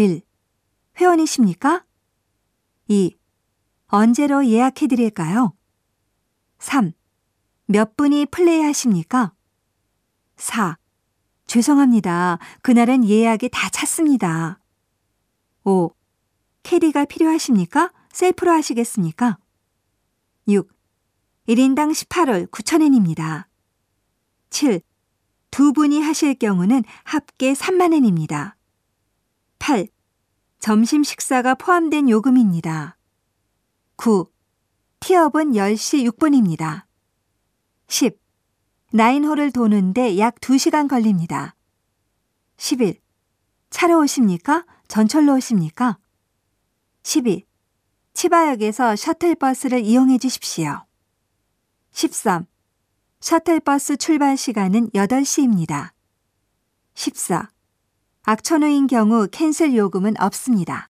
1. 회원이십니까? 2. 언제로 예약해 드릴까요? 3. 몇 분이 플레이 하십니까? 4. 죄송합니다. 그날은 예약이 다 찼습니다. 5. 캐디가 필요하십니까? 셀프로 하시겠습니까? 6. 1인당 18월 9천엔입니다. 7. 두 분이 하실 경우는 합계 3만엔입니다. 8. 점심 식사가 포함된 요금입니다. 9. 티업은 10시 6분입니다. 10. 나인홀을 도는데 약 2시간 걸립니다. 11. 차로 오십니까? 전철로 오십니까? 12. 치바역에서 셔틀버스를 이용해 주십시오. 13. 셔틀버스 출발 시간은 8시입니다. 14. 악천후인 경우 캔슬 요금은 없습니다.